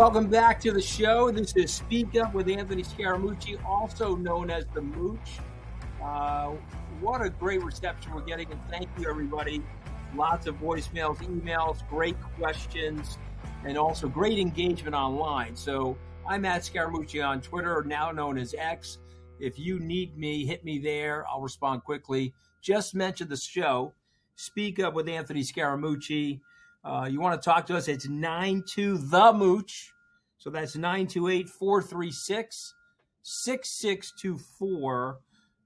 welcome back to the show. This is Speak Up with Anthony Scaramucci, also known as the Mooch. Uh, what a great reception we're getting, and thank you, everybody. Lots of voicemails, emails, great questions, and also great engagement online. So I'm at Scaramucci on Twitter, now known as X. If you need me, hit me there. I'll respond quickly. Just mention the show. Speak Up with Anthony Scaramucci. Uh, you want to talk to us? It's 92 The Mooch. So that's 928 436 6624.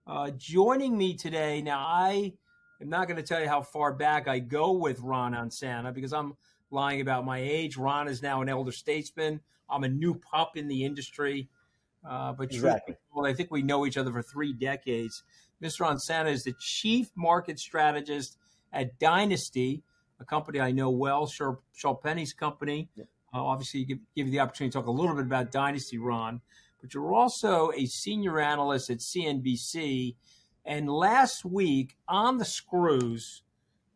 Uh, joining me today, now I am not going to tell you how far back I go with Ron Insana because I'm lying about my age. Ron is now an elder statesman. I'm a new pup in the industry. Uh, but exactly. well, I think we know each other for three decades. Mr. Insana is the chief market strategist at Dynasty a company I know well, Shirl Penney's company. Yeah. Uh, obviously, give, give you the opportunity to talk a little bit about Dynasty, Ron. But you're also a senior analyst at CNBC. And last week on the screws,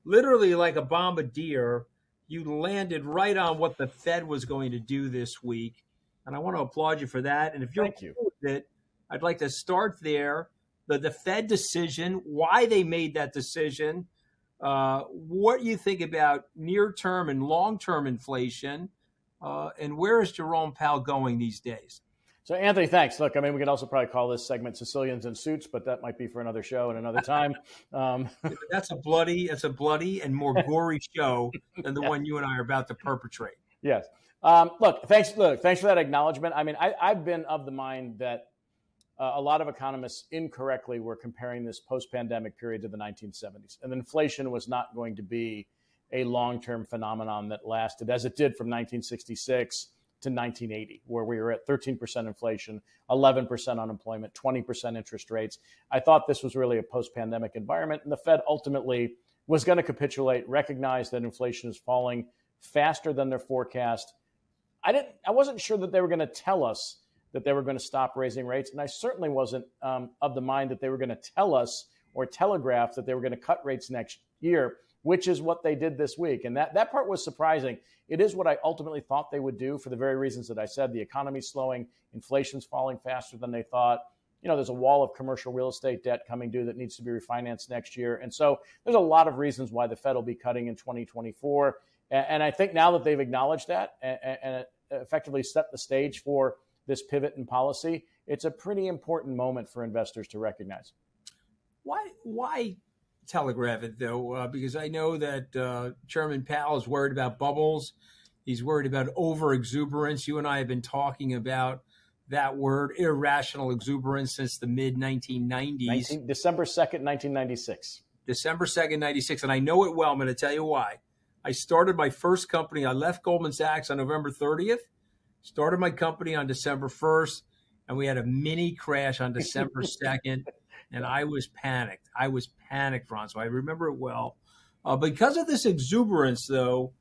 literally like a bombardier, you landed right on what the Fed was going to do this week. And I want to applaud you for that. And if you're Thank you. with it, I'd like to start there. The, the Fed decision, why they made that decision, uh, what you think about near term and long term inflation, uh, and where is Jerome Powell going these days? So, Anthony, thanks. Look, I mean, we could also probably call this segment Sicilians in Suits, but that might be for another show and another time. Um, that's a bloody, that's a bloody and more gory show than the yeah. one you and I are about to perpetrate. Yes. Um, look, thanks. Look, thanks for that acknowledgement. I mean, I, I've been of the mind that uh, a lot of economists incorrectly were comparing this post pandemic period to the 1970s. And inflation was not going to be a long term phenomenon that lasted as it did from 1966 to 1980, where we were at 13% inflation, 11% unemployment, 20% interest rates. I thought this was really a post pandemic environment. And the Fed ultimately was going to capitulate, recognize that inflation is falling faster than their forecast. I didn't I wasn't sure that they were going to tell us that they were going to stop raising rates. And I certainly wasn't um, of the mind that they were going to tell us or telegraph that they were going to cut rates next year, which is what they did this week. And that, that part was surprising. It is what I ultimately thought they would do for the very reasons that I said. The economy's slowing, inflation's falling faster than they thought. You know, there's a wall of commercial real estate debt coming due that needs to be refinanced next year. And so there's a lot of reasons why the Fed will be cutting in 2024. And I think now that they've acknowledged that and effectively set the stage for this pivot in policy, it's a pretty important moment for investors to recognize. Why? Why telegraph it though? Uh, because I know that uh, Chairman Powell is worried about bubbles. He's worried about over exuberance. You and I have been talking about that word irrational exuberance since the mid 1990s. December 2nd, 1996. December 2nd, 96. And I know it well. I'm going to tell you why. I started my first company. I left Goldman Sachs on November 30th started my company on December 1st, and we had a mini crash on December 2nd, and I was panicked. I was panicked, Ron. So I remember it well. Uh, because of this exuberance, though,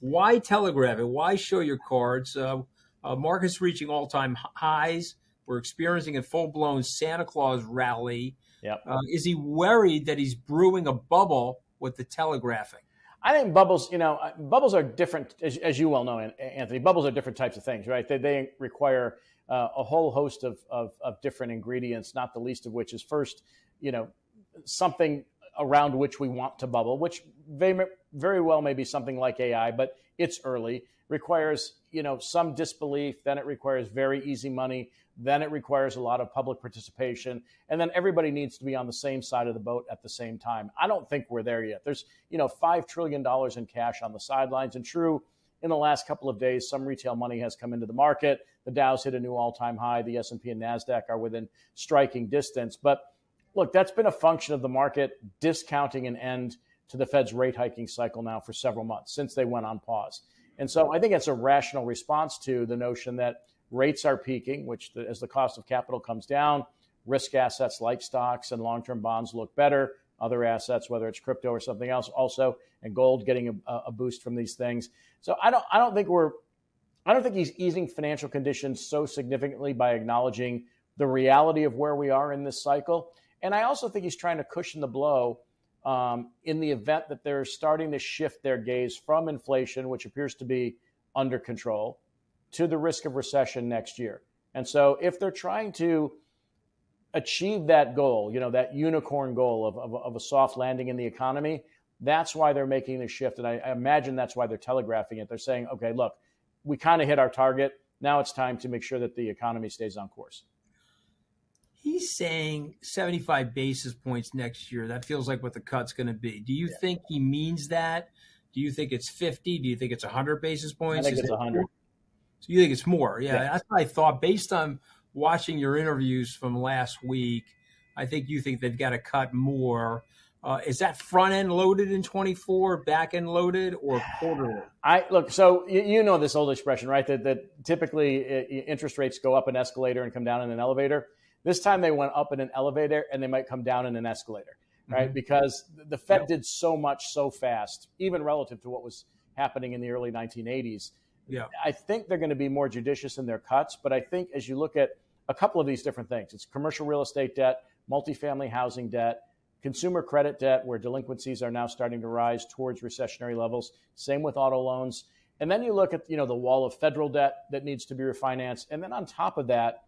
why telegraph it? Why show your cards? Uh, uh, markets reaching all time highs. We're experiencing a full blown Santa Claus rally. Yep. Uh, is he worried that he's brewing a bubble with the telegraphing? I think bubbles, you know, uh, bubbles are different, as, as, you well know, Anthony. Bubbles are different types of things, right? They, they require uh, a whole host of, of, of, different ingredients, not the least of which is first, you know, something around which we want to bubble, which very, very well may be something like AI, but it's early. Requires, you know, some disbelief. Then it requires very easy money then it requires a lot of public participation and then everybody needs to be on the same side of the boat at the same time. I don't think we're there yet. There's you know 5 trillion dollars in cash on the sidelines and true in the last couple of days some retail money has come into the market. The dow's hit a new all-time high. The s&p and nasdaq are within striking distance. But look that's been a function of the market discounting an end to the fed's rate hiking cycle now for several months since they went on pause and so i think it's a rational response to the notion that Rates are peaking, which the, as the cost of capital comes down, risk assets like stocks and long-term bonds look better. Other assets, whether it's crypto or something else, also and gold getting a, a boost from these things. So I don't I don't think we're I don't think he's easing financial conditions so significantly by acknowledging the reality of where we are in this cycle. And I also think he's trying to cushion the blow um, in the event that they're starting to shift their gaze from inflation, which appears to be under control, to the risk of recession next year. And so if they're trying to achieve that goal, you know, that unicorn goal of, of, of, a soft landing in the economy, that's why they're making the shift. And I, I imagine that's why they're telegraphing it. They're saying, okay, look, we kind of hit our target. Now it's time to make sure that the economy stays on course. He's saying 75 basis points next year. That feels like what the cut's going to be. Do you yeah. think he means that? Do you think it's 50? Do you think it's 100 basis points? I think Is it's 100. So you think it's more? Yeah, yeah, that's what I thought. Based on watching your interviews from last week, I think you think they've got to cut more. Uh, is that front end loaded in 24, back end loaded, or quarterly? I look. So you, you know this old expression, right? That that typically uh, interest rates go up an escalator and come down in an elevator. This time they went up in an elevator and they might come down in an escalator, right? Mm-hmm. Because the Fed yep. did so much so fast, even relative to what was happening in the early 1980s. Yeah. I think they're going to be more judicious in their cuts, but I think as you look at a couple of these different things, it's commercial real estate debt, multifamily housing debt, consumer credit debt, where delinquencies are now starting to rise towards recessionary levels. Same with auto loans. And then you look at you know the wall of federal debt that needs to be refinanced, and then on top of that,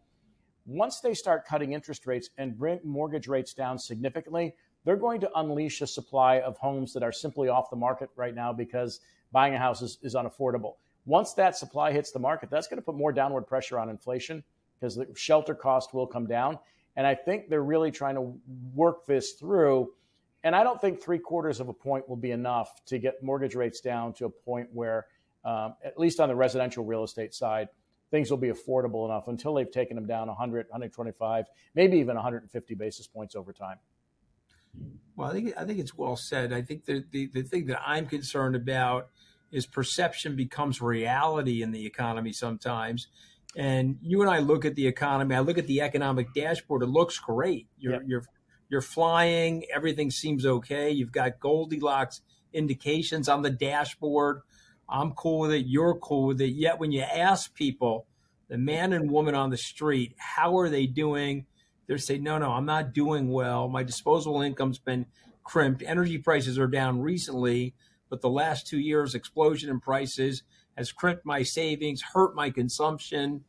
once they start cutting interest rates and bring mortgage rates down significantly, they're going to unleash a supply of homes that are simply off the market right now because buying a house is, is unaffordable. Once that supply hits the market, that's going to put more downward pressure on inflation because the shelter cost will come down. And I think they're really trying to work this through. And I don't think three quarters of a point will be enough to get mortgage rates down to a point where, um, at least on the residential real estate side, things will be affordable enough until they've taken them down 100, 125, maybe even 150 basis points over time. Well, I think I think it's well said. I think the, the, the thing that I'm concerned about is perception becomes reality in the economy sometimes. And you and I look at the economy. I look at the economic dashboard. It looks great. You're yep. you're you're flying. Everything seems okay. You've got Goldilocks indications on the dashboard. I'm cool with it. You're cool with it. Yet when you ask people, the man and woman on the street, how are they doing? They say, no, no, I'm not doing well. My disposable income's been crimped. Energy prices are down recently but the last two years, explosion in prices has crimped my savings, hurt my consumption.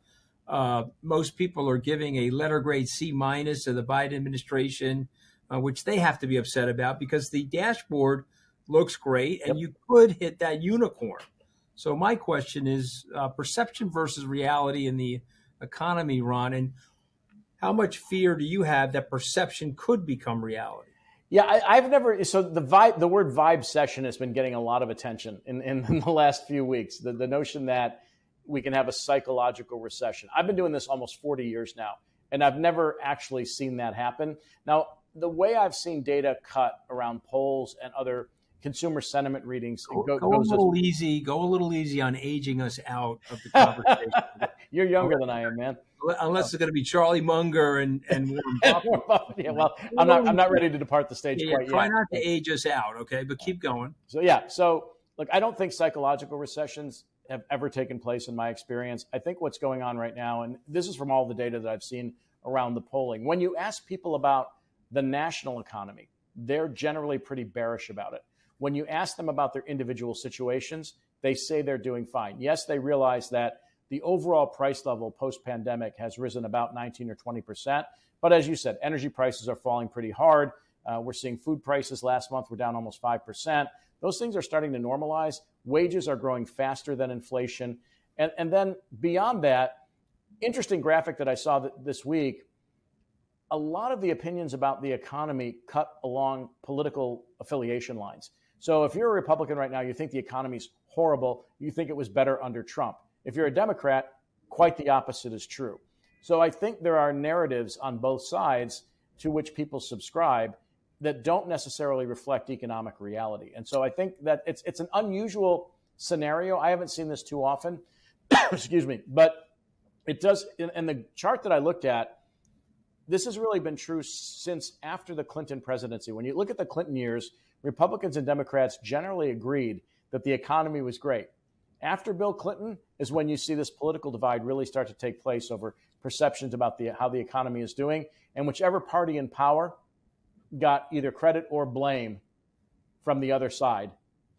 Uh, most people are giving a letter grade C minus to the Biden administration, uh, which they have to be upset about because the dashboard looks great and yep. you could hit that unicorn. So my question is uh, perception versus reality in the economy, Ron, and how much fear do you have that perception could become reality? Yeah, I, have never. So the vibe, the word vibecession has been getting a lot of attention in, in, in, the last few weeks. The, the notion that we can have a psychological recession. I've been doing this almost 40 years now, and I've never actually seen that happen. Now, the way I've seen data cut around polls and other consumer sentiment readings, go, go, go a little as, easy. Go a little easy on aging us out of the conversation. You're younger than I am, man unless it's going to be Charlie Munger and and Warren Buffett. yeah, well, I'm not I'm not ready to depart the stage yeah, quite try yet. Try not to age us out, okay? But keep going. So yeah, so look, I don't think psychological recessions have ever taken place in my experience. I think what's going on right now, and this is from all the data that I've seen around the polling, when you ask people about the national economy, they're generally pretty bearish about it. When you ask them about their individual situations, they say they're doing fine. Yes, they realize that the overall price level post pandemic has risen about 19 or 20 percent. But as you said, energy prices are falling pretty hard. Uh, we're seeing food prices last month were down almost 5%. Those things are starting to normalize. Wages are growing faster than inflation. And, and then beyond that, interesting graphic that I saw th- this week a lot of the opinions about the economy cut along political affiliation lines. So if you're a Republican right now, you think the economy's horrible, you think it was better under Trump. If you're a Democrat, quite the opposite is true. So I think there are narratives on both sides to which people subscribe that don't necessarily reflect economic reality. And so I think that it's it's an unusual scenario. I haven't seen this too often. Excuse me, but it does. In, the chart that I looked at, this has really been true since after the Clinton presidency. When you look at the Clinton years, Republicans and Democrats generally agreed that the economy was great. After Bill Clinton is when you see this political divide really start to take place over perceptions about the, how the economy is doing. And whichever party in power got either credit or blame from the other side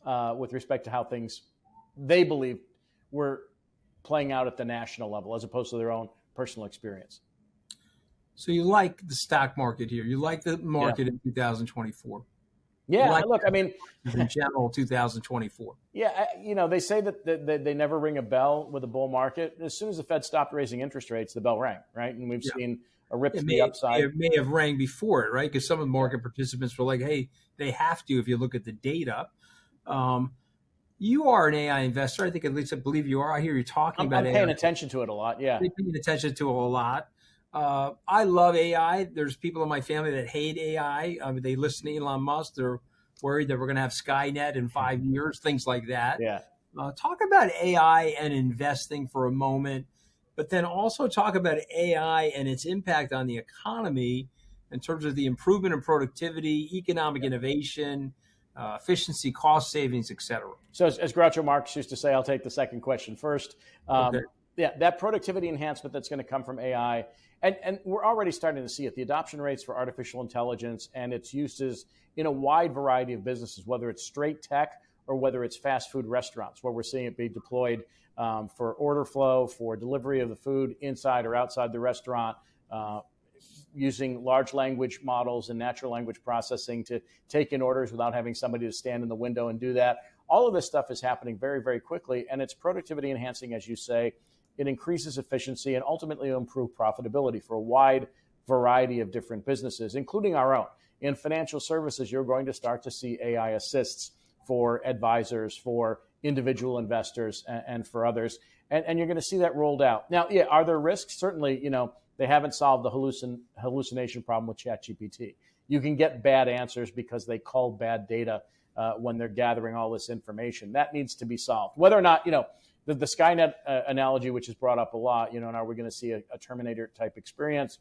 uh, with respect to how things they believe were playing out at the national level as opposed to their own personal experience. So you like the stock market here? You like the market yeah. in 2024? Yeah, like look, I mean, in general, 2024. Yeah, you know, they say that, that, they never ring a bell with a bull market. As soon as the Fed stopped raising interest rates, the bell rang, right? And we've yeah. seen a rip it to may, the upside. It may have rang before it, right? Because some of the market participants were like, "Hey, they have to." If you look at the data, um, you are an AI investor. I think at least I believe you are. I hear you talking I'm, about. I'm paying AI. attention to it a lot. Yeah, I'm paying attention to it a lot. Uh, I love AI. There's people in my family that hate AI. I mean, they listen to Elon Musk. They're worried that we're going to have Skynet in five years, things like that. Yeah. Uh, talk about AI and investing for a moment, but then also talk about AI and its impact on the economy in terms of the improvement in productivity, economic innovation, uh, efficiency, cost savings, et cetera. So, as, as, Groucho Marx used to say, I'll take the second question first. Um, okay. Yeah, that productivity enhancement that's going to come from AI and, we're already starting to see it the adoption rates for artificial intelligence and its uses in a wide variety of businesses, whether it's straight tech or whether it's fast food restaurants, where we're seeing it be deployed um, for order flow, for delivery of the food inside or outside the restaurant. Uh, using large language models and natural language processing to take in orders without having somebody to stand in the window and do that. All of this stuff is happening very, very quickly, and it's productivity enhancing, as you say, it increases efficiency and ultimately improve profitability for a wide variety of different businesses, including our own. In financial services, you're going to start to see AI assists for advisors, for individual investors, and, and for others. And, and, you're going to see that rolled out. Now, yeah, are there risks? Certainly, you know, they haven't solved the hallucin- hallucination problem with ChatGPT. You can get bad answers because they call bad data uh, when they're gathering all this information. That needs to be solved. Whether or not, you know, the, the Skynet uh, analogy, which is brought up a lot, you know, and are we going to see a, a, Terminator type experience?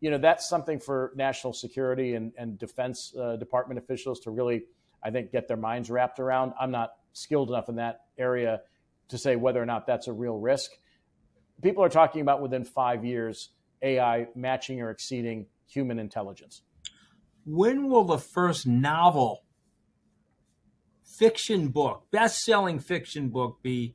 You know, that's something for national security and, and defense uh, department officials to really, I think, get their minds wrapped around. I'm not skilled enough in that area to say whether or not that's a real risk. People are talking about within five years AI matching or exceeding human intelligence. When will the first novel, fiction book, best selling fiction book be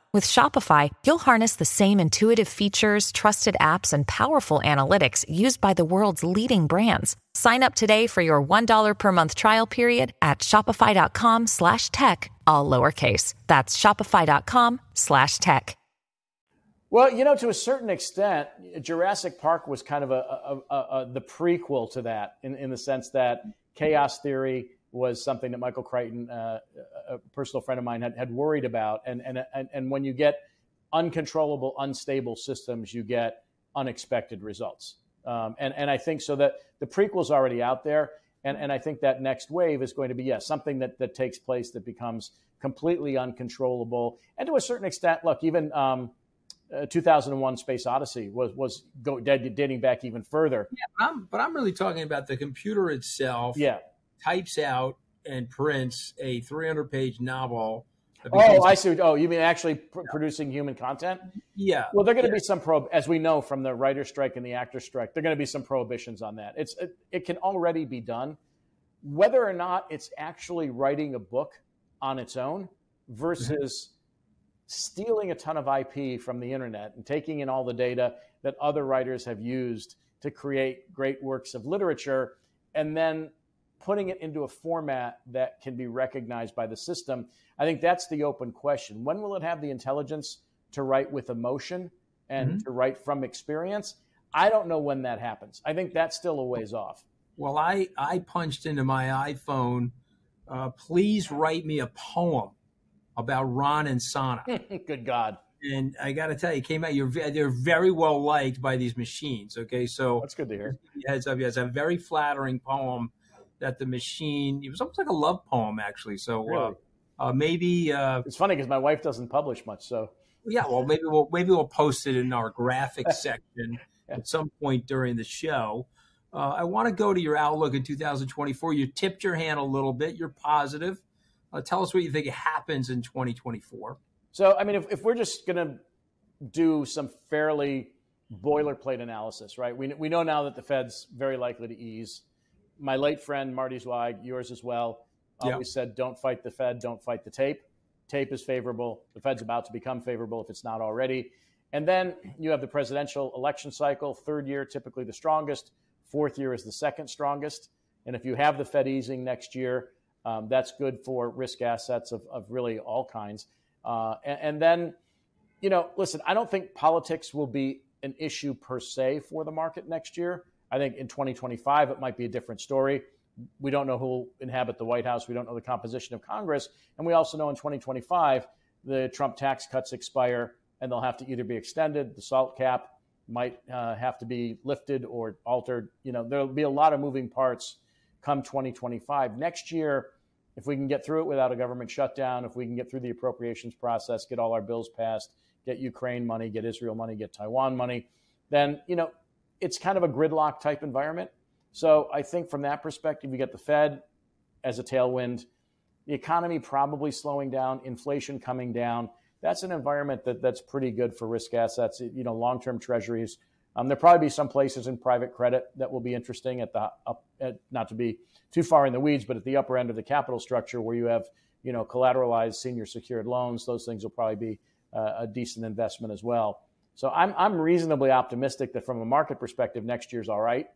With Shopify, you'll harness the same intuitive features, trusted apps, and powerful analytics used by the world's leading brands. Sign up today for your $1 per month trial period at shopify.com slash tech, all lowercase. That's shopify.com slash tech. Well, you know, to a certain extent, Jurassic Park was kind of a, a, a, the prequel to that in, in the sense that chaos theory was something that Michael Crichton, uh, a personal friend of mine, had, had worried about. And, and, and, and when you get uncontrollable, unstable systems, you get unexpected results. Um, and, and I think so that the prequel's already out there. And, and I think that next wave is going to be, yes, yeah, something that, that takes place that becomes completely uncontrollable. And to a certain extent, look, even um, uh, 2001 Space Odyssey was, was go, dating back even further. Yeah, I'm, but I'm really talking about the computer itself. Yeah types out and prints a 300 page novel. Oh, I see. Oh, you mean actually pr- producing human content? Yeah. Well, there are going to yeah. be some prob, as we know from the writer strike and the actor strike. There are going to be some prohibitions on that. It's it, it can already be done. Whether or not it's actually writing a book on its own versus stealing a ton of IP from the internet and taking in all the data that other writers have used to create great works of literature, and then putting it into a format that can be recognized by the system. I think that's the open question. When will it have the intelligence to write with emotion and mm-hmm. to write from experience? I don't know when that happens. I think that's still a ways off. Well, I, I punched into my iPhone, uh, please write me a poem about Ron Insana. Good God. And I got to tell you, it came out. You're they're very well liked by these machines. Okay, so that's good to hear. Heads up, yes, a very flattering poem that the machine. It was almost like a love poem, actually. So uh, really? uh, maybe uh, it's funny because my wife doesn't publish much. So yeah, well, maybe we'll maybe we'll post it in our graphics section at some point during the show. Uh, I want to go to your outlook in 2024. You tipped your hand a little bit. You're positive. Uh, tell us what you think happens in 2024. So, I mean, if, if we're just going to do some fairly boilerplate analysis, right? We, we know now that the Fed's very likely to ease. My late friend Marty Zweig, yours as well, always yep. said, "Don't fight the Fed, don't fight the tape." Tape is favorable. The Fed's about to become favorable if it's not already. And then you have the presidential election cycle. Third year, typically the strongest. Fourth year is the second strongest. And if you have the Fed easing next year, um, that's good for risk assets of, of really all kinds. Uh, and, and then, you know, listen, I don't think politics will be an issue per se for the market next year. I think in 2025, it might be a different story we don't know who will inhabit the White House. We don't know the composition of Congress. And we also know in 2025, the Trump tax cuts expire and they'll have to either be extended, the SALT cap might uh, have to be lifted or altered. You know, there'll be a lot of moving parts come 2025. Next year, if we can get through it without a government shutdown, if we can get through the appropriations process, get all our bills passed, get Ukraine money, get Israel money, get Taiwan money, then, you know, it's kind of a gridlock type environment. So I think from that perspective, you get the Fed as a tailwind, the economy probably slowing down, inflation coming down. That's an environment that, that's pretty good for risk assets. You know, long-term treasuries. Um, there'll probably be some places in private credit that will be interesting at the up, at, not to be too far in the weeds, but at the upper end of the capital structure where you have you know collateralized senior secured loans. Those things will probably be uh, a decent investment as well. So I'm I'm reasonably optimistic that from a market perspective, next year's all right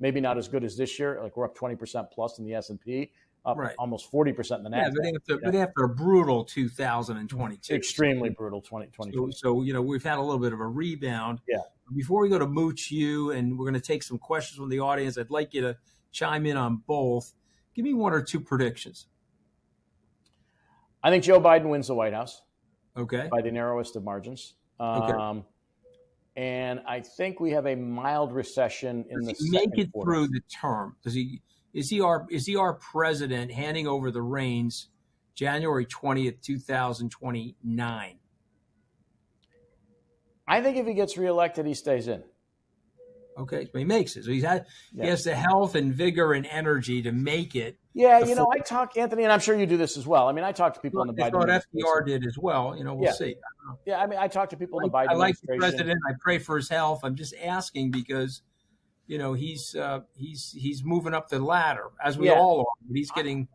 maybe not as good as this year. Like we're up 20% plus in the S&P, up right. almost 40% in the Nasdaq. Yeah, but after, yeah. but after a brutal 2022. Extremely brutal 2022. So, so, you know, we've had a little bit of a rebound. Yeah. Before we go to Mooch you, and we're going to take some questions from the audience, I'd like you to chime in on both. Give me one or two predictions. I think Joe Biden wins the White House. Okay. By the narrowest of margins. Okay. Um, And I think we have a mild recession in Does the he make it quarter. through the term. Does he? Is he our is he our president handing over the reins January twentieth, two thousand twenty nine? I think if he gets reelected, he stays in. Okay, so he makes it. So he's had yeah. he has the health and vigor and energy to make it. Yeah, you know, I talk Anthony, and I'm sure you do this as well. I mean, I talk to people well, in the Biden. Thought FDR did as well. You know, we'll yeah. see. Yeah, I mean, I talk to people in the Biden. I like the president. I pray for his health. I'm just asking because, you know, he's uh, he's he's moving up the ladder as we yeah. all are. But he's getting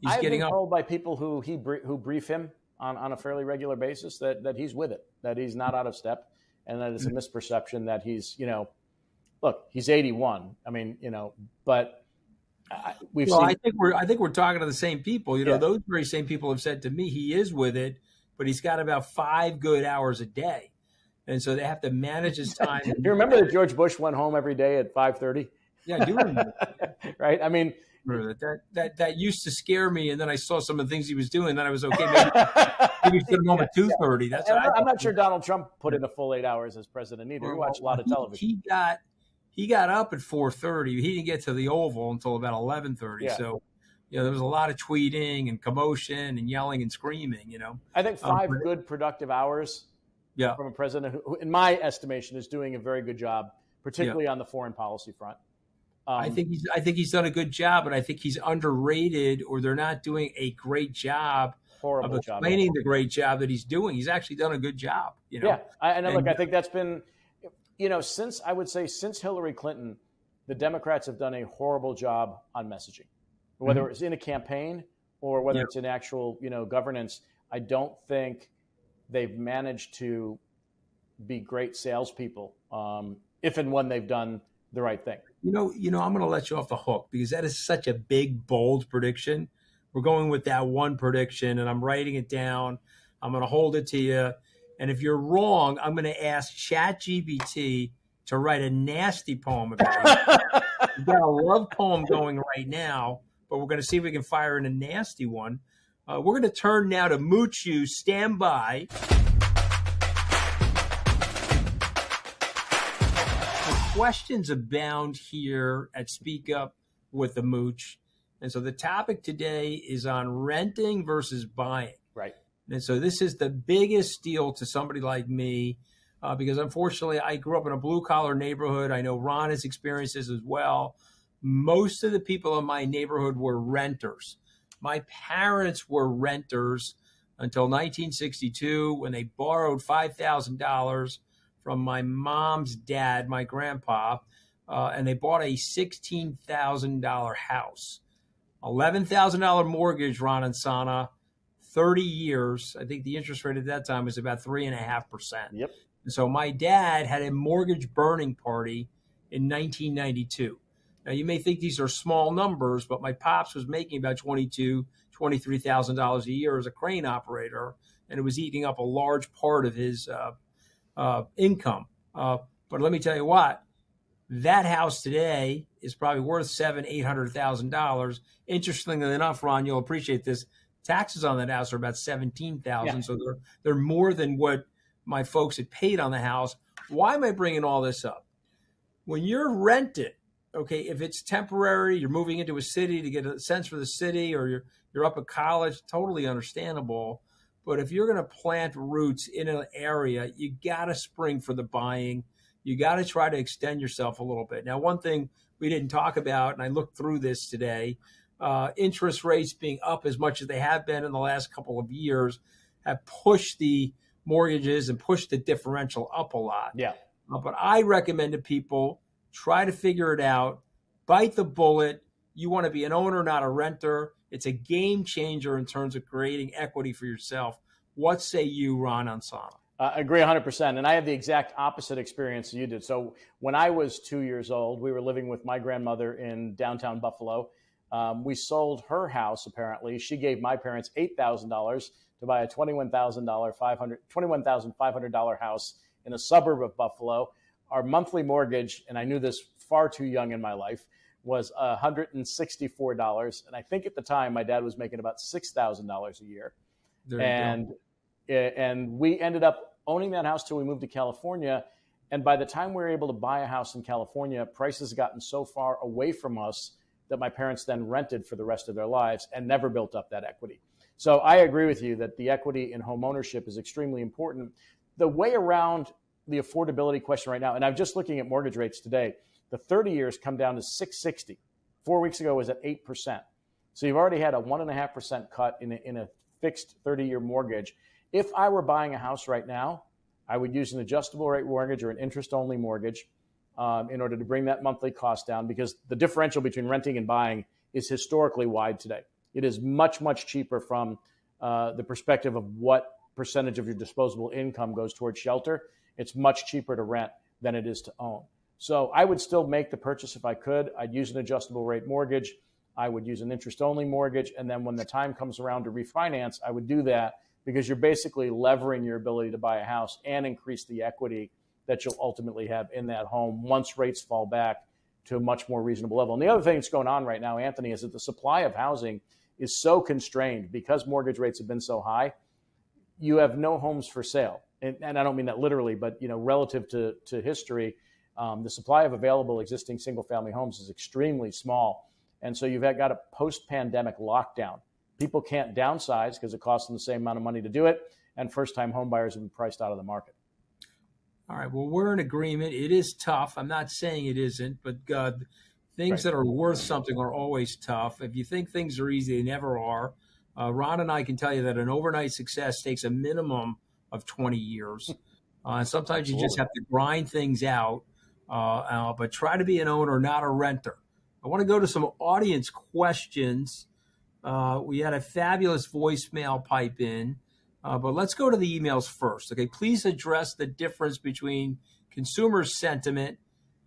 he's I've getting been up. told by people who he who brief him on, on a fairly regular basis that that he's with it, that he's not out of step, and that it's a mm-hmm. misperception that he's you know look, he's 81. I mean, you know, but we've well, seen. I think we're I think we're talking to the same people. You know, yeah. those very same people have said to me he is with it, but he's got about five good hours a day, and so they have to manage his time. Do you remember that George Bush went home every day at 5:30? Yeah, I do remember. right? I mean. That, that that used to scare me, and then I saw some of the things he was doing. Then I was okay. Maybe, maybe he's home at two thirty. That's I'm not sure Donald Trump put in a full eight hours as president either. He watched a lot of television. He got he got up at 4:30. He didn't get to the Oval until about 11:30. Yeah. So, you know, there was a lot of tweeting and commotion and yelling and screaming. You know, I think um, five um, good productive hours. Yeah. from a president who, in my estimation, is doing a very good job, particularly yeah. on the foreign policy front. Um, I think he's I think he's done a good job, but I think he's underrated, or they're not doing a great job of explaining job. the great job that he's doing. He's actually done a good job. You know? Yeah, I, and, and look, I think that's been you know, since I would say since Hillary Clinton, the Democrats have done a horrible job on messaging, whether mm-hmm. it's in a campaign or whether yeah. it's in actual, you know, governance. I don't think they've managed to be great salespeople um, if and when they've done the right thing. You know, you know, I'm going to let you off the hook because that is such a big, bold prediction. We're going with that one prediction, and I'm writing it down. I'm going to hold it to you. And if you're wrong, I'm going to ask ChatGPT to write a nasty poem about it. We've got a love poem going right now, but we're going to see if we can fire in a nasty one. Uh, we're going to turn now to Moochu. Stand by. The questions abound here at Speak Up with the Mooch. And so the topic today is on renting versus buying. And so this is the biggest deal to somebody like me uh, because unfortunately I grew up in a blue collar neighborhood. I know Ron has experienced this as well. Most of the people in my neighborhood were renters. My parents were renters. until 1962 when they borrowed $5,000 from my mom's dad, my grandpa, uh, and they bought a $16,000 house. $11,000 mortgage, Ron Insana, 30 years. I think the interest rate at that time was about 3.5%. Yep. And so my dad had a mortgage burning party in 1992. Now you may think these are small numbers, but my pops was making about 22, $23,000 a year as a crane operator, and it was eating up a large part of his uh, uh, income. Uh, but let me tell you what, that house today is probably worth seven, eight hundred thousand dollars. Interestingly enough, Ron, you'll appreciate this. Taxes on that house are about seventeen thousand, yeah. so they're they're more than what my folks had paid on the house. Why am I bringing all this up? When you're rented, okay, if it's temporary, you're moving into a city to get a sense for the city, or you're you're up at college, totally understandable. But if you're going to plant roots in an area, you got to spring for the buying you got to try to extend yourself a little bit. Now, one thing we didn't talk about, and I looked through this today, uh, interest rates being up as much as they have been in the last couple of years have pushed the mortgages and pushed the differential up a lot. Yeah. Uh, but I recommend to people try to figure it out, bite the bullet. You want to be an owner, not a renter. It's a game changer in terms of creating equity for yourself. What say you, Ron Insana? I agree 100%. And I have the exact opposite experience you did. So when I was two years old, we were living with my grandmother in downtown Buffalo. Um, we sold her house, apparently. She gave my parents $8,000 to buy a $21,000, $21,500 house in a suburb of Buffalo. Our monthly mortgage, and I knew this far too young in my life, was $164. And I think at the time my dad was making about $6,000 a year. and and we ended up owning that house till we moved to California. And by the time we were able to buy a house in California, prices gotten so far away from us that my parents then rented for the rest of their lives and never built up that equity. So I agree with you that the equity in home ownership is extremely important. The way around the affordability question right now, and I'm just looking at mortgage rates today, the 30 years come down to 660. Four weeks ago was at 8%. So you've already had a 1.5% cut in a, in a fixed 30 year mortgage. If I were buying a house right now, I would use an adjustable rate mortgage or an interest only mortgage um, in order to bring that monthly cost down because the differential between renting and buying is historically wide today. It is much, much cheaper from uh, the perspective of what percentage of your disposable income goes towards shelter. It's much cheaper to rent than it is to own. So I would still make the purchase if I could. I'd use an adjustable rate mortgage. I would use an interest only mortgage. And then when the time comes around to refinance, I would do that because you're basically levering your ability to buy a house and increase the equity that you'll ultimately have in that home once rates fall back to a much more reasonable level. And the other thing that's going on right now, Anthony, is that the supply of housing is so constrained because mortgage rates have been so high. You have no homes for sale, and, and I don't mean that literally, but you know, relative to to history, um, the supply of available existing single-family homes is extremely small, and so you've got a post-pandemic lockdown People can't downsize because it costs them the same amount of money to do it, and first-time homebuyers have been priced out of the market. All right. Well, we're in agreement. It is tough. I'm not saying it isn't, but uh, things right. that are worth something are always tough. If you think things are easy, they never are. Uh, Ron and I can tell you that an overnight success takes a minimum of 20 years. Uh, and sometimes you just have to grind things out, uh, uh, but try to be an owner, not a renter. I want to go to some audience questions. Uh, we had a fabulous voicemail pipe in, uh, but let's go to the emails first. Okay, please address the difference between consumer sentiment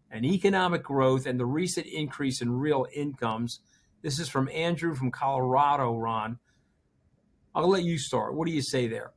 and economic growth and the recent increase in real incomes. This is from Andrew from Colorado, Ron. I'll let you start. What do you say there?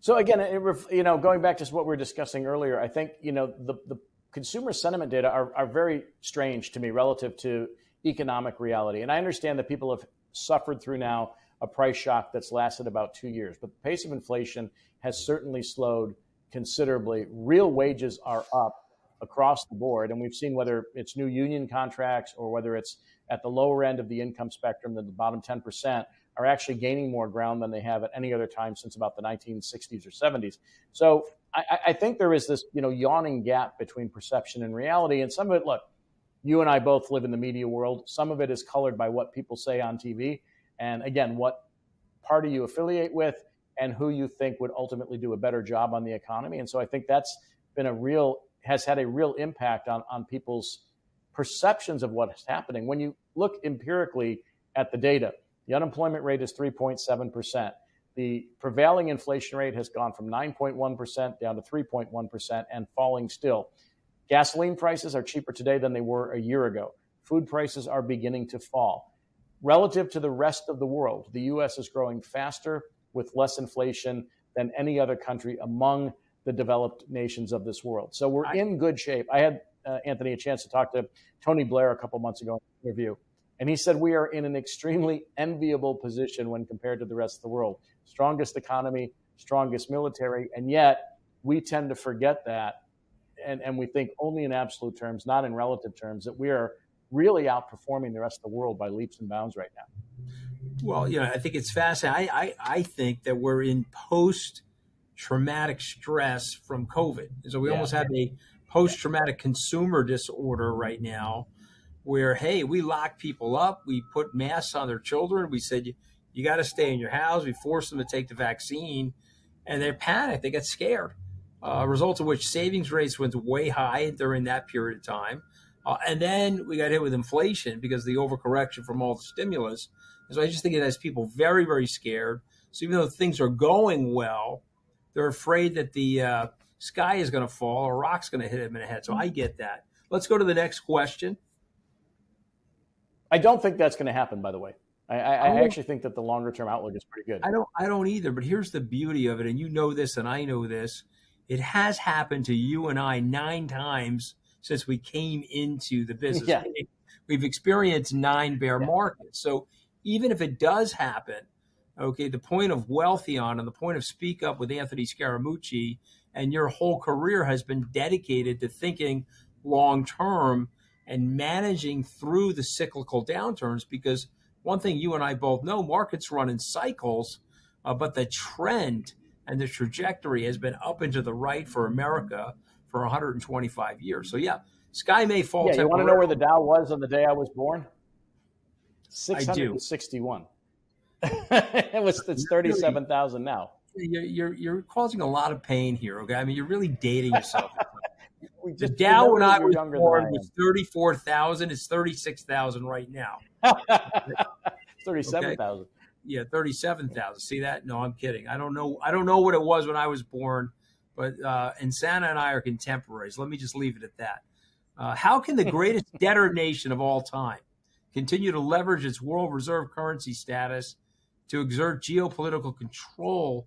So again, it, you know, going back to what we were discussing earlier, I think you know the, the consumer sentiment data are, are very strange to me relative to economic reality. And I understand that people have suffered through now a price shock that's lasted about two years, but the pace of inflation has certainly slowed considerably. Real wages are up across the board, and we've seen whether it's new union contracts or whether it's at the lower end of the income spectrum, the bottom 10%, are actually gaining more ground than they have at any other time since about the 1960s or 70s. So I, I think there is this, you know, yawning gap between perception and reality. And some of it, look, you and I both live in the media world. Some of it is colored by what people say on TV. And again, what party you affiliate with and who you think would ultimately do a better job on the economy. And so I think that's been a real has had a real impact on on people's perceptions of what's happening. When you look empirically at the data, the unemployment rate is 3.7 percent. The prevailing inflation rate has gone from 9.1% down to 3.1% and falling still. Gasoline prices are cheaper today than they were a year ago. Food prices are beginning to fall. Relative to the rest of the world, the US is growing faster with less inflation than any other country among the developed nations of this world. So we're in good shape. I had, uh, Anthony, a chance to talk to Tony Blair a couple months ago in an interview, and he said we are in an extremely enviable position when compared to the rest of the world. Strongest economy, strongest military, and yet we tend to forget that. And, and we think only in absolute terms, not in relative terms, that we are really outperforming the rest of the world by leaps and bounds right now. Well, you know, I think it's fascinating. I, I, I think that we're in post traumatic stress from COVID. So we yeah. almost have a post traumatic consumer disorder right now where, hey, we lock people up, we put masks on their children, we said, you, you got to stay in your house, we force them to take the vaccine, and they're panicked, they get scared. Uh, results of which savings rates went way high during that period of time. Uh, and then we got hit with inflation because of the overcorrection from all the stimulus. And so I just think it has people very, very scared. So even though things are going well, they're afraid that the uh, sky is going to fall or rock's going to hit them in the head. So I get that. Let's go to the next question. I don't think that's going to happen, by the way. I, I, I actually think that the longer term outlook is pretty good. I don't. I don't either. But here's the beauty of it, and you know this, and I know this. It has happened to you and I nine times since we came into the business. Yeah. We've experienced nine bear yeah. markets. So even if it does happen, okay, the point of Wealthion and the point of Speak Up with Anthony Scaramucci and your whole career has been dedicated to thinking long term and managing through the cyclical downturns because one thing you and I both know markets run in cycles, uh, but the trend and the trajectory has been up and to the right for America for 125 years. So, yeah, sky may fall. Yeah, you want to know where the Dow was on the day I was born? 661. it was it's 37,000 now. You're, you're, you're causing a lot of pain here. Okay, I mean you're really dating yourself. the Dow when I was born was 34,000. It's 36,000 right now. 37,000. Okay? Yeah, 37,000. See that? No, I'm kidding. I don't know. I don't know what it was when I was born, but uh, Santa and I are contemporaries. Let me just leave it at that. Uh, how can the greatest debtor nation of all time continue to leverage its world reserve currency status to exert geopolitical control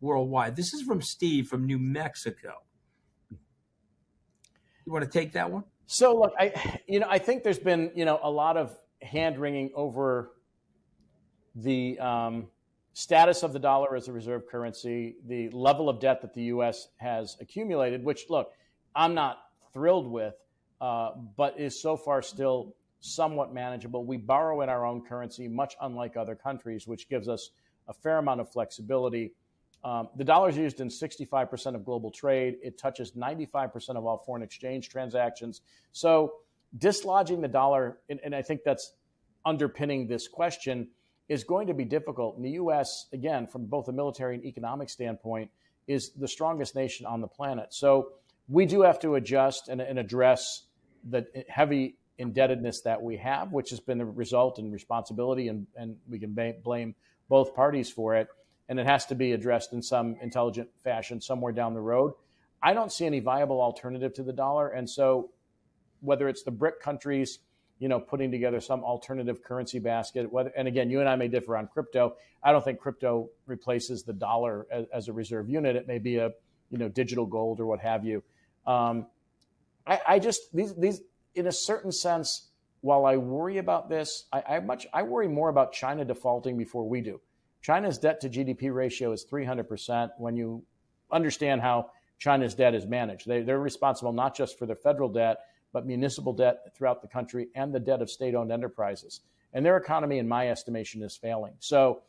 worldwide. This is from Steve from New Mexico. You want to take that one? So look, I you know I think there's been you know a lot of hand wringing over the um, status of the dollar as a reserve currency, the level of debt that the U.S. has accumulated, which look, I'm not thrilled with, uh, but is so far still somewhat manageable. We borrow in our own currency, much unlike other countries, which gives us a fair amount of flexibility. Um, the dollar is used in 65% of global trade. It touches 95% of all foreign exchange transactions. So, dislodging the dollar, and, and I think that's underpinning this question, is going to be difficult. And the U.S., again, from both a military and economic standpoint, is the strongest nation on the planet. So, we do have to adjust and, and address the heavy indebtedness that we have, which has been the result and responsibility, and, and we can blame both parties for it. And it has to be addressed in some intelligent fashion somewhere down the road. I don't see any viable alternative to the dollar. And so, whether it's the BRIC countries, you know, putting together some alternative currency basket, whether, and again, you and I may differ on crypto. I don't think crypto replaces the dollar as, as a reserve unit. It may be a, you know, digital gold or what have you. Um, I, I just these these in a certain sense, while I worry about this, I, I, much I worry more about China defaulting before we do. China's debt to GDP ratio is 300%. When you understand how China's debt is managed, they, they're responsible not just for the federal debt, but municipal debt throughout the country and the debt of state owned enterprises. And their economy, in my estimation, is failing. So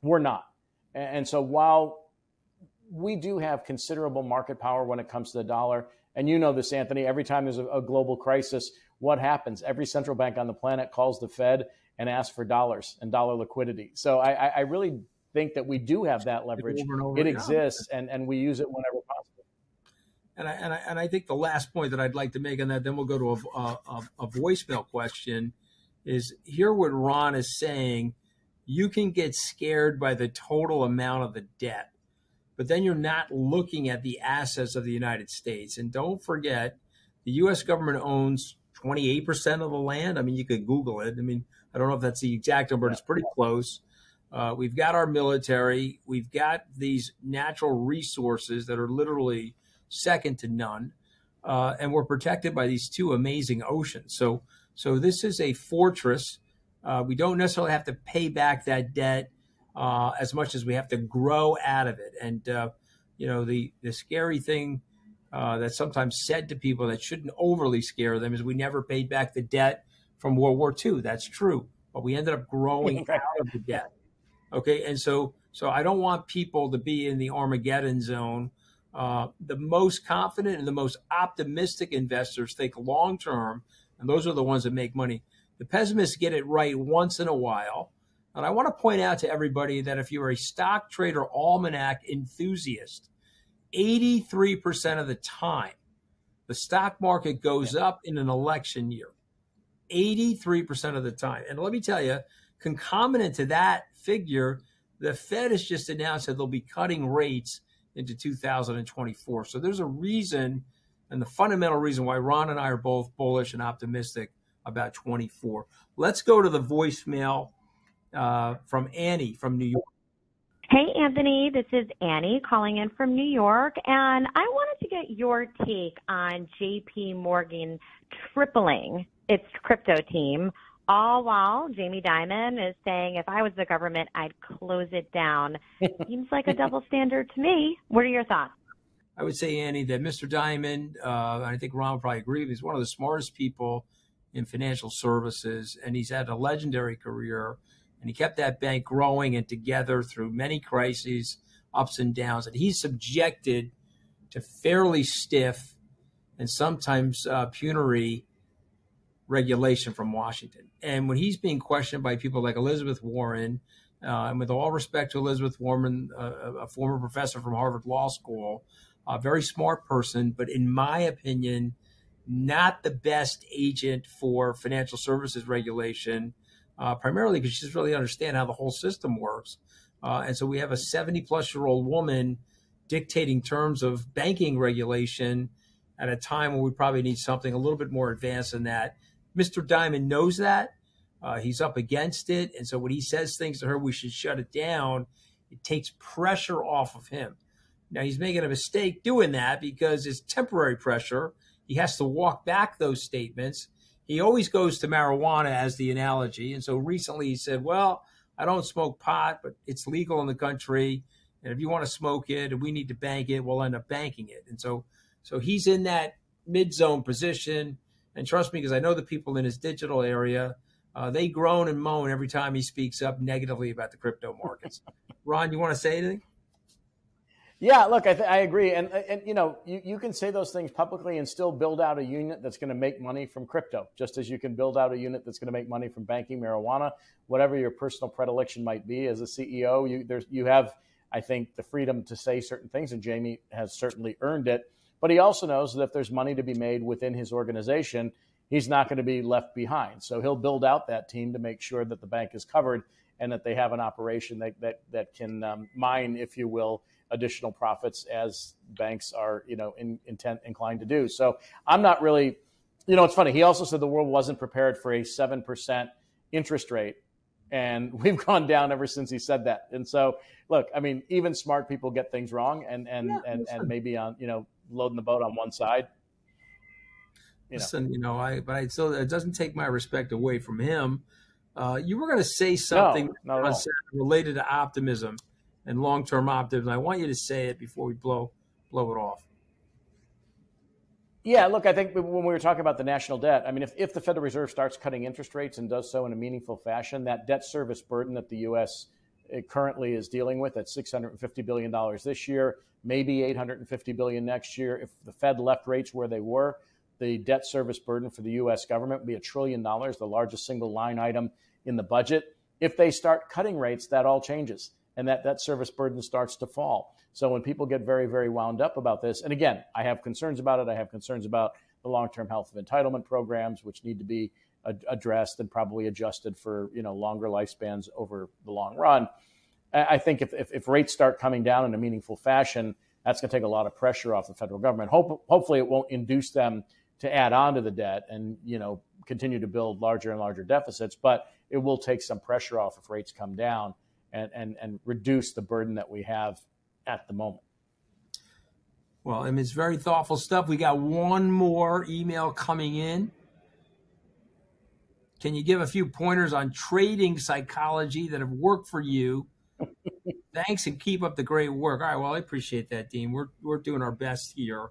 we're not. And so while we do have considerable market power when it comes to the dollar, and you know this, Anthony, every time there's a, global crisis, what happens? Every central bank on the planet calls the Fed and asks for dollars and dollar liquidity. So I, I really think that we do have that leverage. Over over it exists, and, and we use it whenever possible. And I, and I, and I think the last point that I'd like to make on that, then we'll go to a, a, a voicemail question, is hear what Ron is saying. You can get scared by the total amount of the debt, but then you're not looking at the assets of the United States. And don't forget, the U.S. government owns 28% of the land. I mean, you could Google it. I mean, I don't know if that's the exact number, but it's pretty close. Uh, we've got our military. We've got these natural resources that are literally second to none, uh, and we're protected by these two amazing oceans. So, so this is a fortress. Uh, we don't necessarily have to pay back that debt uh, as much as we have to grow out of it. And uh, you know, the the scary thing uh, that's sometimes said to people that shouldn't overly scare them is we never paid back the debt from World War II. That's true, but we ended up growing out of the debt. Okay, and so so I don't want people to be in the Armageddon zone. Uh, the most confident and the most optimistic investors think long term, and those are the ones that make money. The pessimists get it right once in a while. And I want to point out to everybody that if you're a stock trader almanac enthusiast, 83% of the time, the stock market goes up in an election year. 83% of the time. And let me tell you, concomitant to that figure, the Fed has just announced that they'll be cutting rates into 2024. So there's a reason, and the fundamental reason why Ron and I are both bullish and optimistic about 24. Let's go to the voicemail uh, from Annie from New York. Hey, Anthony, this is Annie calling in from New York, and I wanted to get your take on JP Morgan tripling its crypto team all while Jamie Dimon is saying, if I was the government, I'd close it down. Seems like a double standard to me. What are your thoughts? I would say, Annie, that Mr. Dimon, uh, I think Ron would probably agree, he's one of the smartest people in financial services, and he's had a legendary career. And he kept that bank growing and together through many crises, ups and downs. And he's subjected to fairly stiff and sometimes uh, punitive regulation from Washington. And when he's being questioned by people like Elizabeth Warren, uh, and with all respect to Elizabeth Warren, uh, a former professor from Harvard Law School, a very smart person, but in my opinion, not the best agent for financial services regulation, uh, primarily because she doesn't really understand how the whole system works. Uh, and so we have a 70 plus year old woman dictating terms of banking regulation at a time when we probably need something a little bit more advanced than that. Mr. Dimon knows that. Uh, he's up against it. And so when he says things to her, we should shut it down, it takes pressure off of him. Now, he's making a mistake doing that because it's temporary pressure. He has to walk back those statements. He always goes to marijuana as the analogy. And so recently he said, Well, I don't smoke pot, but it's legal in the country. And if you want to smoke it and we need to bank it, we'll end up banking it. And so, so he's in that mid zone position. And trust me, because I know the people in his digital area, uh, they groan and moan every time he speaks up negatively about the crypto markets. Ron, you want to say anything? Yeah, look, I, th- I agree, and and you know, you, you can say those things publicly and still build out a unit that's going to make money from crypto, just as you can build out a unit that's going to make money from banking, marijuana, whatever your personal predilection might be. As a CEO, you there's you have, I think, the freedom to say certain things, and Jamie has certainly earned it. But he also knows that if there's money to be made within his organization, he's not going to be left behind. So he'll build out that team to make sure that the bank is covered and that they have an operation that that, that can um, mine, if you will, additional profits as banks are, you know, in, intent inclined to do. So I'm not really, you know, it's funny. He also said the world wasn't prepared for a seven percent interest rate and we've gone down ever since he said that. And so, look, I mean, even smart people get things wrong, and and yeah, and, and maybe on you know loading the boat on one side. You know. Listen, you know, I but I still it doesn't take my respect away from him. Uh, you were going to say something no, related to optimism and long-term optimism. I want you to say it before we blow blow it off. Yeah, look, I think when we were talking about the national debt, I mean, if, if the Federal Reserve starts cutting interest rates and does so in a meaningful fashion, that debt service burden that the U.S. Uh, currently is dealing with at $650 billion this year maybe 850 billion next year. If the Fed left rates where they were, the debt service burden for the U.S. government would be a trillion dollars, the largest single line item in the budget. If they start cutting rates, that all changes. and that that service burden starts to fall. So when people get very very wound up about this, and again, I have concerns about it. I have concerns about the long-term health of entitlement programs, which need to be addressed and probably adjusted for you know longer lifespans over the long run. I think if, if, if rates start coming down in a meaningful fashion, that's going to take a lot of pressure off the federal government. Hope, hopefully, it won't induce them to add on to the debt and you know continue to build larger and larger deficits, but it will take some pressure off if rates come down and, and, and reduce the burden that we have at the moment. Well, it's very thoughtful stuff. We got one more email coming in. Can you give a few pointers on trading psychology that have worked for you Thanks and keep up the great work. All right, well, I appreciate that, Dean. We're we're doing our best here.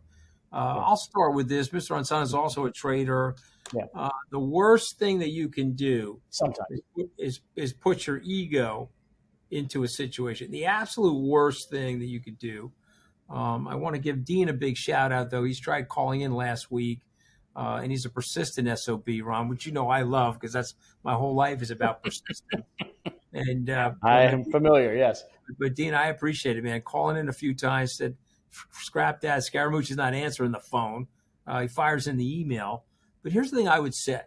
Uh, yeah. I'll start with this. Mr. Insana is also a trader. Yeah. Uh, the worst thing that you can do sometimes is, is, is put your ego into a situation. The absolute worst thing that you could do. Um, I want to give Dean a big shout out though. He's tried calling in last week, uh, and he's a persistent sob, Ron, which you know I love because that's my whole life is about persistence. And uh, I am familiar, yes. But Dean, I appreciate it, man. Calling in a few times said, "Scrap that." Scaramucci's not answering the phone. Uh, he fires in the email. But here's the thing: I would say,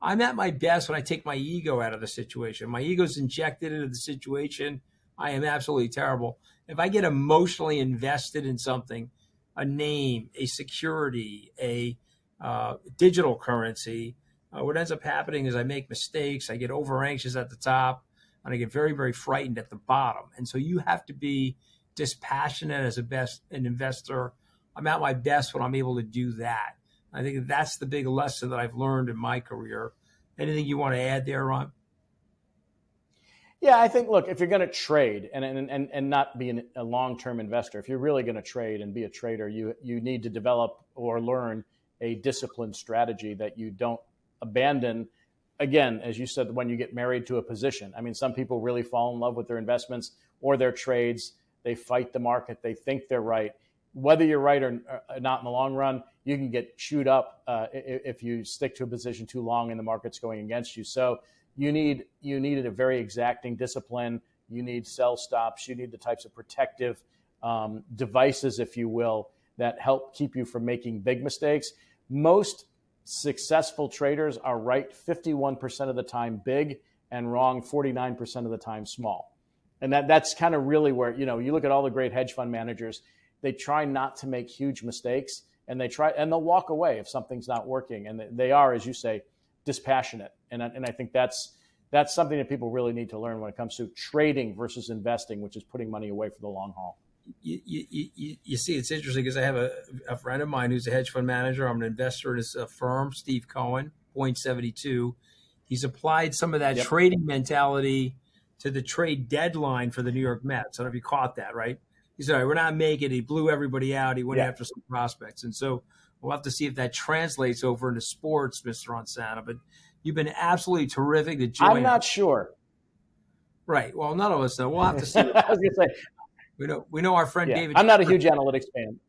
I'm at my best when I take my ego out of the situation. My ego's injected into the situation. I am absolutely terrible. If I get emotionally invested in something, a name, a security, a uh, digital currency, uh, what ends up happening is I make mistakes. I get over anxious at the top and I get very, very frightened at the bottom. And so you have to be dispassionate as a best an investor. I'm at my best when I'm able to do that. I think that's the big lesson that I've learned in my career. Anything you want to add there, Ron? Yeah, I think look, if you're going to trade and and and, and not be an, a long-term investor, if you're really going to trade and be a trader, you you need to develop or learn a disciplined strategy that you don't abandon again, as you said, when you get married to a position, I mean, some people really fall in love with their investments or their trades. They fight the market. They think they're right. Whether you're right or not in the long run, you can get chewed up uh, if you stick to a position too long and the market's going against you. So you need you need a very exacting discipline. You need sell stops. You need the types of protective um, devices, if you will, that help keep you from making big mistakes. Most successful traders are right 51% of the time big and wrong 49% of the time small. And that, that's kind of really where, you know, you look at all the great hedge fund managers, they try not to make huge mistakes and they try, and they'll walk away if something's not working. And they are, as you say, dispassionate. And, and I think that's, that's something that people really need to learn when it comes to trading versus investing, which is putting money away for the long haul you, you, you, you see, it's interesting because I have a, a friend of mine who's a hedge fund manager. I'm an investor in his uh, firm, Steve Cohen, Point 72. He's applied some of that yep. trading mentality to the trade deadline for the New York Mets. I don't know if you caught that, right? He said, right, we're not making it. He blew everybody out. He went yeah. after some prospects. And so we'll have to see if that translates over into sports, Mr. Insana. But you've been absolutely terrific to join. I'm not sure. Right. Well, none of us know. We'll have to see. I was going to say, we know we know our friend yeah. David. I'm not a huge analytics fan.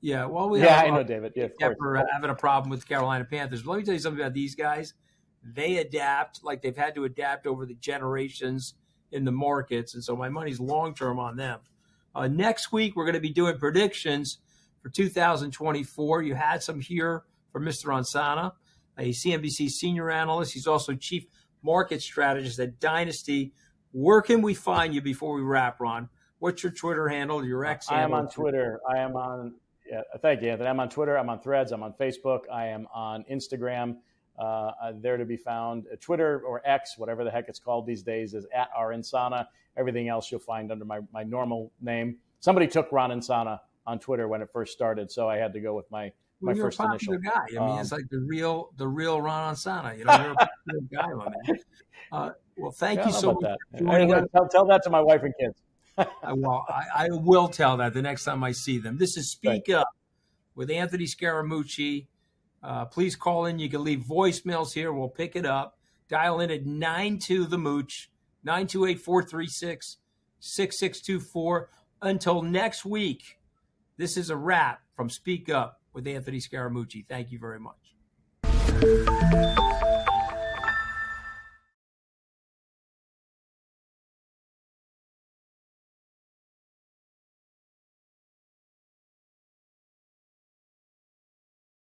Yeah, well, we yeah, I know David. Yeah, of course. having a problem with Carolina Panthers. But let me tell you something about these guys. They adapt like they've had to adapt over the generations in the markets, and so my money's long term on them. Uh, next week we're going to be doing predictions for 2024. You had some here from Mr. Insana, a CNBC senior analyst. He's also chief market strategist at Dynasty. Where can we find you before we wrap, Ron? What's your Twitter handle? Your X? I am on Twitter. I am on. Yeah, thank you, Anthony. I'm on Twitter. I'm on Threads. I'm on Facebook. I am on Instagram. Uh, there to be found. Uh, Twitter or X, whatever the heck it's called these days, is at R Insana. Everything else you'll find under my, my normal name. Somebody took Ron Insana on Twitter when it first started, so I had to go with my my well, first initial. guy. I mean, um, it's like the real the real Ron Insana. You know, you're a popular guy, my man. Uh, well, thank you so much. Tell, tell that to my wife and kids. Well, I, I, will tell that the next time I see them. This is Speak right. Up with Anthony Scaramucci. Uh, please call in. You can leave voicemails here. We'll pick it up. Dial in at 92 the Mooch, 928 436 6624. Until next week, this is a wrap from Speak Up with Anthony Scaramucci. Thank you very much.